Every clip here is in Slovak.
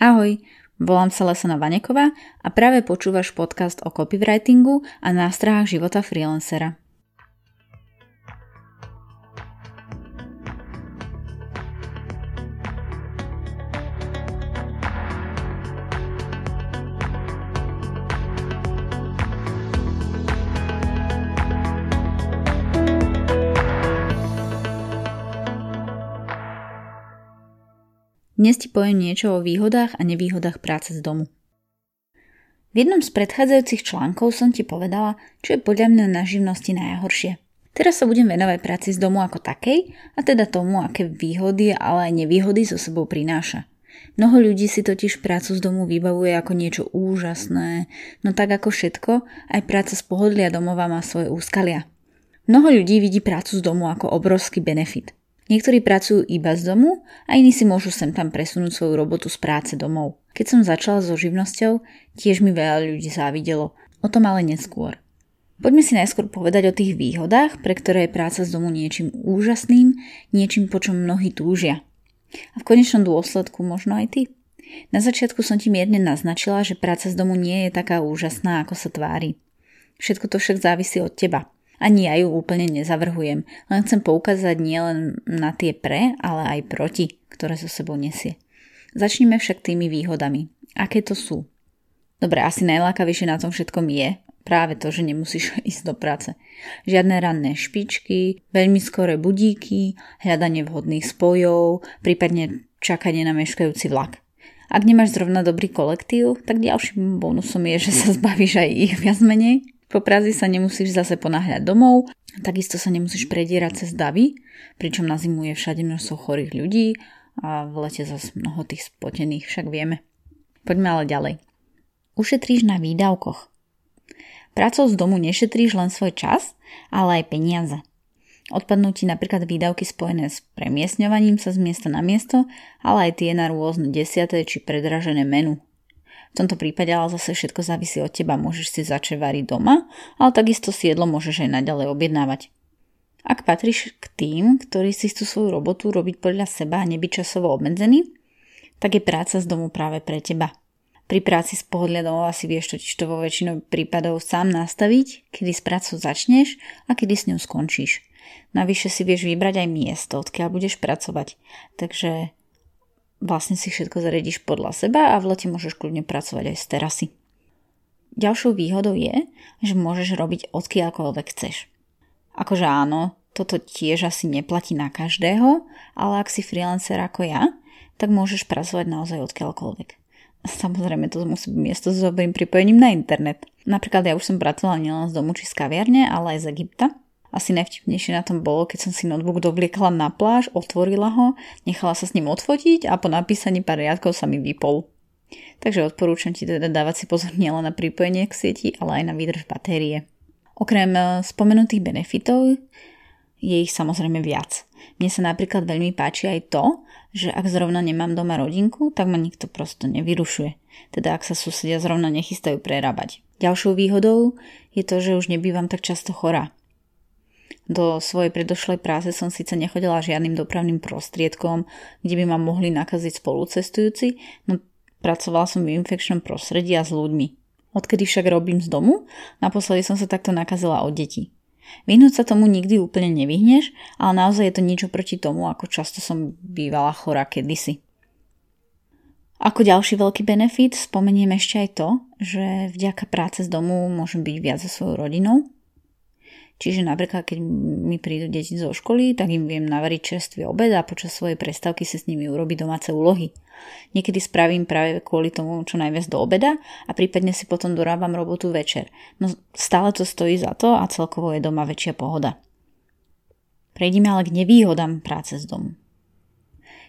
Ahoj, volám sa Lesana Vaneková a práve počúvaš podcast o copywritingu a nástrahách života freelancera. Dnes ti poviem niečo o výhodách a nevýhodách práce z domu. V jednom z predchádzajúcich článkov som ti povedala, čo je podľa mňa na živnosti najhoršie. Teraz sa budem venovať práci z domu ako takej a teda tomu, aké výhody, ale aj nevýhody so sebou prináša. Mnoho ľudí si totiž prácu z domu vybavuje ako niečo úžasné, no tak ako všetko, aj práca z pohodlia domova má svoje úskalia. Mnoho ľudí vidí prácu z domu ako obrovský benefit – Niektorí pracujú iba z domu a iní si môžu sem tam presunúť svoju robotu z práce domov. Keď som začala so živnosťou, tiež mi veľa ľudí závidelo. O tom ale neskôr. Poďme si najskôr povedať o tých výhodách, pre ktoré je práca z domu niečím úžasným, niečím, po čom mnohí túžia. A v konečnom dôsledku možno aj ty. Na začiatku som ti mierne naznačila, že práca z domu nie je taká úžasná, ako sa tvári. Všetko to však závisí od teba. Ani ja ju úplne nezavrhujem, len chcem poukázať nielen na tie pre, ale aj proti, ktoré so sebou nesie. Začneme však tými výhodami. Aké to sú? Dobre, asi najlákavejšie na tom všetkom je práve to, že nemusíš ísť do práce. Žiadne ranné špičky, veľmi skoré budíky, hľadanie vhodných spojov, prípadne čakanie na meškajúci vlak. Ak nemáš zrovna dobrý kolektív, tak ďalším bonusom je, že sa zbavíš aj ich viac menej. Po Prazi sa nemusíš zase ponáhľať domov, takisto sa nemusíš predierať cez davy, pričom na zimu je všade množstvo chorých ľudí a v lete zase mnoho tých spotených, však vieme. Poďme ale ďalej. Ušetríš na výdavkoch. Prácou z domu nešetríš len svoj čas, ale aj peniaze. Odpadnú ti napríklad výdavky spojené s premiesňovaním sa z miesta na miesto, ale aj tie na rôzne desiaté či predražené menu, v tomto prípade ale zase všetko závisí od teba. Môžeš si začať variť doma, ale takisto si jedlo môžeš aj naďalej objednávať. Ak patríš k tým, ktorí si chcú svoju robotu robiť podľa seba a nebyť časovo obmedzený, tak je práca z domu práve pre teba. Pri práci z pohodlia domova si vieš totiž to vo väčšinou prípadov sám nastaviť, kedy s prácou začneš a kedy s ňou skončíš. Navyše si vieš vybrať aj miesto, odkiaľ budeš pracovať. Takže vlastne si všetko zariadiš podľa seba a v lete môžeš kľudne pracovať aj z terasy. Ďalšou výhodou je, že môžeš robiť odkiaľkoľvek chceš. Akože áno, toto tiež asi neplatí na každého, ale ak si freelancer ako ja, tak môžeš pracovať naozaj odkiaľkoľvek. Samozrejme, to musí byť miesto s dobrým pripojením na internet. Napríklad ja už som pracovala nielen z domu či z kaviarne, ale aj z Egypta asi najvtipnejšie na tom bolo, keď som si notebook dovliekla na pláž, otvorila ho, nechala sa s ním odfotiť a po napísaní pár riadkov sa mi vypol. Takže odporúčam ti teda dávať si pozor nielen na pripojenie k sieti, ale aj na výdrž batérie. Okrem eh, spomenutých benefitov je ich samozrejme viac. Mne sa napríklad veľmi páči aj to, že ak zrovna nemám doma rodinku, tak ma nikto prosto nevyrušuje. Teda ak sa susedia zrovna nechystajú prerábať. Ďalšou výhodou je to, že už nebývam tak často chorá. Do svojej predošlej práce som síce nechodila žiadnym dopravným prostriedkom, kde by ma mohli nakaziť spolucestujúci, no pracovala som v infekčnom prostredí a s ľuďmi. Odkedy však robím z domu, naposledy som sa takto nakazila od detí. Vyhnúť sa tomu nikdy úplne nevyhneš, ale naozaj je to niečo proti tomu, ako často som bývala chorá kedysi. Ako ďalší veľký benefit spomeniem ešte aj to, že vďaka práce z domu môžem byť viac so svojou rodinou, Čiže napríklad, keď mi prídu deti zo školy, tak im viem navariť čerstvý obed a počas svojej prestávky si s nimi urobiť domáce úlohy. Niekedy spravím práve kvôli tomu čo najviac do obeda a prípadne si potom dorábam robotu večer. No stále to stojí za to a celkovo je doma väčšia pohoda. Prejdime ale k nevýhodám práce z domu.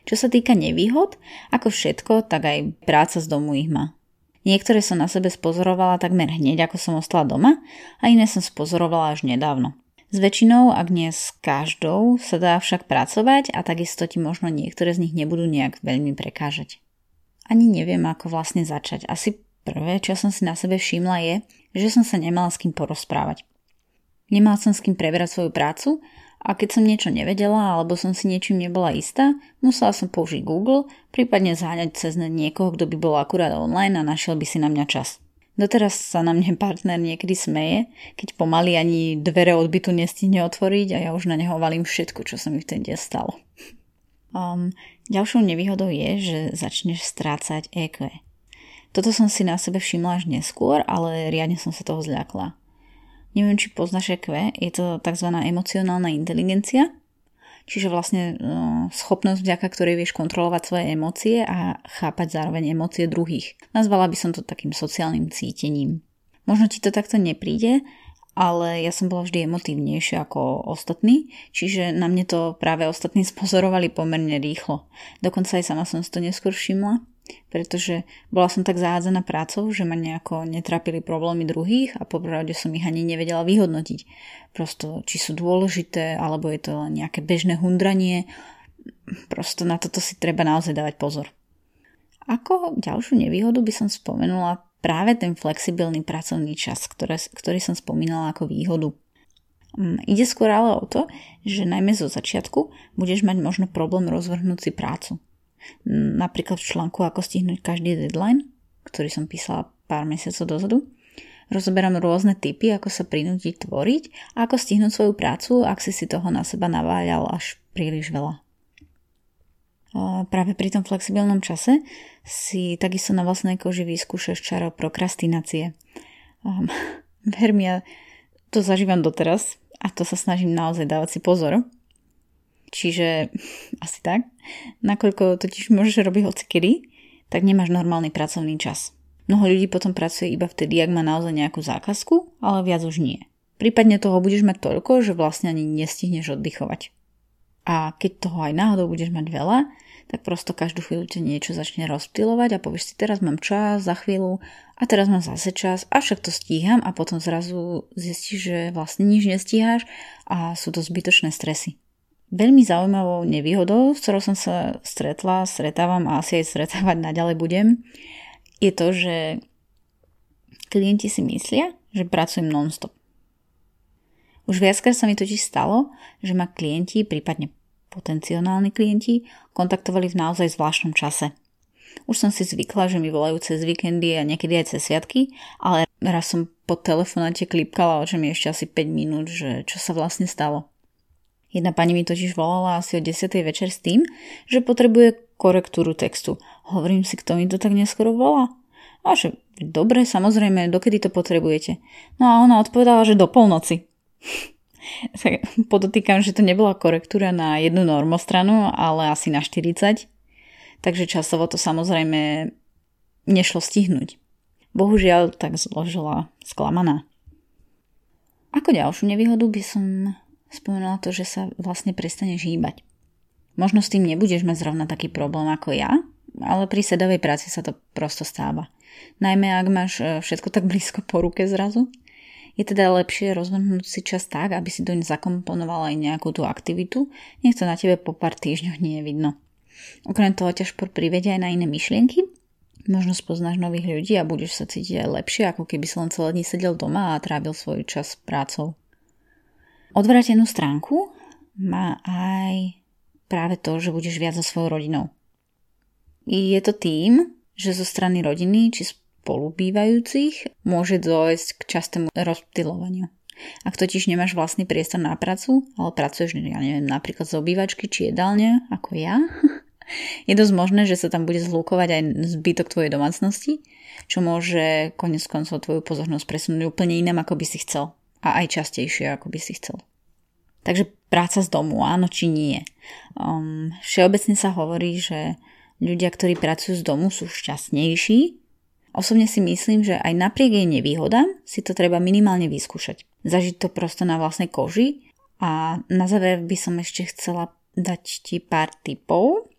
Čo sa týka nevýhod, ako všetko, tak aj práca z domu ich má. Niektoré som na sebe spozorovala takmer hneď, ako som ostala doma a iné som spozorovala až nedávno. S väčšinou, ak nie s každou, sa dá však pracovať a takisto ti možno niektoré z nich nebudú nejak veľmi prekážať. Ani neviem, ako vlastne začať. Asi prvé, čo som si na sebe všimla je, že som sa nemala s kým porozprávať. Nemala som s kým preberať svoju prácu A keď som niečo nevedela alebo som si niečím nebola istá, musela som použiť Google, prípadne zháňať cez niekoho, kto by bol akurát online a našiel by si na mňa čas. Doteraz sa na mne partner niekedy smeje, keď pomaly ani dvere odbytu nestihne otvoriť a ja už na neho valím všetko, čo sa mi v ten deň stalo. Um, ďalšou nevýhodou je, že začneš strácať EQ. Toto som si na sebe všimla až neskôr, ale riadne som sa toho zľakla. Neviem, či poznáš EQ, je to tzv. emocionálna inteligencia, čiže vlastne no, schopnosť, vďaka ktorej vieš kontrolovať svoje emócie a chápať zároveň emócie druhých. Nazvala by som to takým sociálnym cítením. Možno ti to takto nepríde, ale ja som bola vždy emotívnejšia ako ostatní, čiže na mne to práve ostatní spozorovali pomerne rýchlo. Dokonca aj sama som si to neskôr všimla pretože bola som tak zahádzaná prácou, že ma nejako netrapili problémy druhých a popravde som ich ani nevedela vyhodnotiť. Prosto, či sú dôležité, alebo je to nejaké bežné hundranie, prosto na toto si treba naozaj dávať pozor. Ako ďalšiu nevýhodu by som spomenula práve ten flexibilný pracovný čas, ktoré, ktorý som spomínala ako výhodu. Mm, ide skôr ale o to, že najmä zo začiatku budeš mať možno problém rozvrhnúť si prácu. Napríklad v článku Ako stihnúť každý deadline, ktorý som písala pár mesiacov dozadu, rozoberám rôzne typy, ako sa prinútiť tvoriť a ako stihnúť svoju prácu, ak si si toho na seba naváľal až príliš veľa. Práve pri tom flexibilnom čase si takisto na vlastnej koži vyskúšaš čaro prokrastinácie. Um, ver mi, ja to zažívam doteraz a to sa snažím naozaj dávať si pozor, Čiže asi tak. Nakoľko totiž môžeš robiť hocikedy, tak nemáš normálny pracovný čas. Mnoho ľudí potom pracuje iba vtedy, ak má naozaj nejakú zákazku, ale viac už nie. Prípadne toho budeš mať toľko, že vlastne ani nestihneš oddychovať. A keď toho aj náhodou budeš mať veľa, tak prosto každú chvíľu ťa niečo začne rozptilovať a povieš si, teraz mám čas, za chvíľu a teraz mám zase čas a však to stíham a potom zrazu zistíš, že vlastne nič nestíhaš a sú to zbytočné stresy. Veľmi zaujímavou nevýhodou, s ktorou som sa stretla, stretávam a asi aj stretávať naďalej budem, je to, že klienti si myslia, že pracujem non-stop. Už viackrát sa mi totiž stalo, že ma klienti, prípadne potenciálni klienti, kontaktovali v naozaj zvláštnom čase. Už som si zvykla, že mi volajú cez víkendy a niekedy aj cez sviatky, ale raz som po telefonáte klipkala očami ešte asi 5 minút, že čo sa vlastne stalo. Jedna pani mi totiž volala asi o 10. večer s tým, že potrebuje korektúru textu. Hovorím si, kto mi to tak neskoro volá? A že dobre, samozrejme, dokedy to potrebujete? No a ona odpovedala, že do polnoci. tak podotýkam, že to nebola korektúra na jednu normostranu, ale asi na 40. Takže časovo to samozrejme nešlo stihnúť. Bohužiaľ tak zložila sklamaná. Ako ďalšiu nevýhodu by som spomenula to, že sa vlastne prestaneš hýbať. Možno s tým nebudeš mať zrovna taký problém ako ja, ale pri sedavej práci sa to prosto stáva. Najmä ak máš e, všetko tak blízko po ruke zrazu. Je teda lepšie rozvrhnúť si čas tak, aby si doň zakomponovala aj nejakú tú aktivitu, nech to na tebe po pár týždňoch nie je vidno. Okrem toho ťa šport privedia aj na iné myšlienky, možno spoznáš nových ľudí a budeš sa cítiť aj lepšie, ako keby si len celé dní sedel doma a trábil svoj čas prácou. Odvratenú stránku má aj práve to, že budeš viac so svojou rodinou. Je to tým, že zo strany rodiny či spolubývajúcich môže dôjsť k častému rozptilovaniu. Ak totiž nemáš vlastný priestor na pracu, ale pracuješ, ja neviem, napríklad z obývačky či jedálne, ako ja, je dosť možné, že sa tam bude zhlúkovať aj zbytok tvojej domácnosti, čo môže konec koncov tvoju pozornosť presunúť úplne inám, ako by si chcel a aj častejšie, ako by si chcel. Takže práca z domu, áno či nie. Um, všeobecne sa hovorí, že ľudia, ktorí pracujú z domu, sú šťastnejší. Osobne si myslím, že aj napriek jej nevýhodám si to treba minimálne vyskúšať. Zažiť to prosto na vlastnej koži a na záver by som ešte chcela dať ti pár tipov,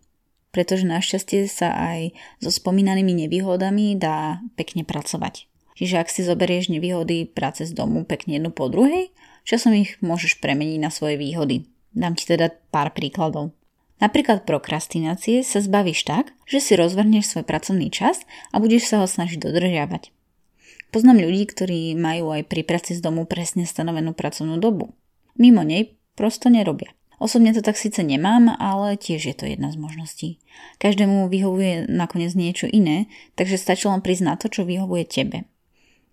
pretože našťastie sa aj so spomínanými nevýhodami dá pekne pracovať. Čiže ak si zoberieš nevýhody práce z domu pekne jednu po druhej, časom ich môžeš premeniť na svoje výhody. Dám ti teda pár príkladov. Napríklad prokrastinácie sa zbavíš tak, že si rozvrhneš svoj pracovný čas a budeš sa ho snažiť dodržiavať. Poznám ľudí, ktorí majú aj pri práci z domu presne stanovenú pracovnú dobu. Mimo nej prosto nerobia. Osobne to tak síce nemám, ale tiež je to jedna z možností. Každému vyhovuje nakoniec niečo iné, takže stačí len prísť na to, čo vyhovuje tebe.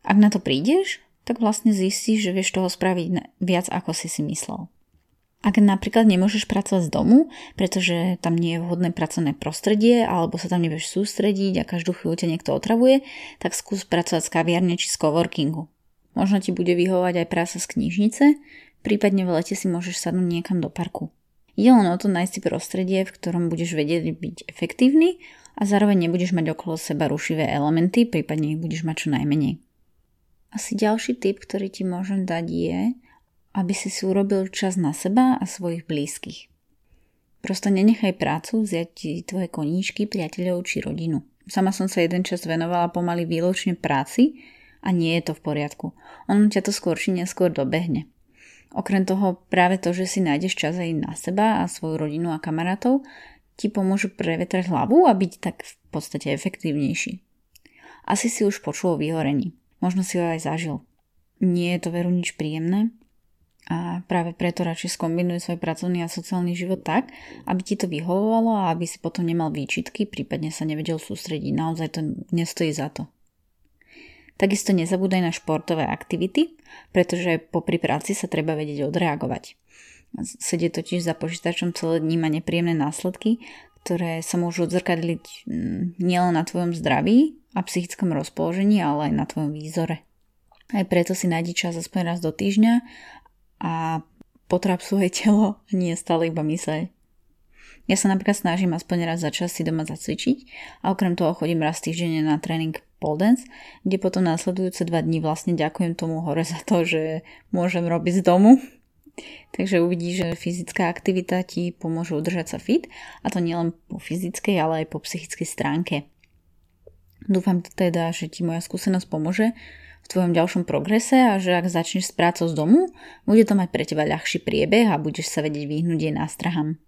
Ak na to prídeš, tak vlastne zistíš, že vieš toho spraviť viac, ako si si myslel. Ak napríklad nemôžeš pracovať z domu, pretože tam nie je vhodné pracovné prostredie alebo sa tam nevieš sústrediť a každú chvíľu ťa niekto otravuje, tak skús pracovať z kaviarne či z coworkingu. Možno ti bude vyhovať aj práca z knižnice, prípadne v lete si môžeš sadnúť niekam do parku. Ide len o to nájsť si prostredie, v ktorom budeš vedieť byť efektívny a zároveň nebudeš mať okolo seba rušivé elementy, prípadne ich budeš mať čo najmenej. Asi ďalší tip, ktorý ti môžem dať je, aby si si urobil čas na seba a svojich blízkych. Prosto nenechaj prácu vziať ti tvoje koníčky, priateľov či rodinu. Sama som sa jeden čas venovala pomaly výločne práci a nie je to v poriadku. On ťa to skôr či neskôr dobehne. Okrem toho práve to, že si nájdeš čas aj na seba a svoju rodinu a kamarátov, ti pomôže prevetrať hlavu a byť tak v podstate efektívnejší. Asi si už počul o vyhorení. Možno si ho aj zažil. Nie je to veru nič príjemné a práve preto radšej skombinuj svoj pracovný a sociálny život tak, aby ti to vyhovovalo a aby si potom nemal výčitky, prípadne sa nevedel sústrediť. Naozaj to nestojí za to. Takisto nezabúdaj na športové aktivity, pretože popri práci sa treba vedieť odreagovať. Sedieť totiž za počítačom celé dní má nepríjemné následky, ktoré sa môžu odzrkadliť mm, nielen na tvojom zdraví a psychickom rozpoložení, ale aj na tvojom výzore. Aj preto si nájdi čas aspoň raz do týždňa a potráp svoje telo, nie stále iba myseľ. Ja sa napríklad snažím aspoň raz za čas si doma zacvičiť a okrem toho chodím raz týždenne na tréning pole dance, kde potom následujúce dva dní vlastne ďakujem tomu hore za to, že môžem robiť z domu. Takže uvidíš, že fyzická aktivita ti pomôže udržať sa fit a to nielen po fyzickej, ale aj po psychickej stránke. Dúfam teda, že ti moja skúsenosť pomôže v tvojom ďalšom progrese a že ak začneš s prácou z domu, bude to mať pre teba ľahší priebeh a budeš sa vedieť vyhnúť jej nástrahám.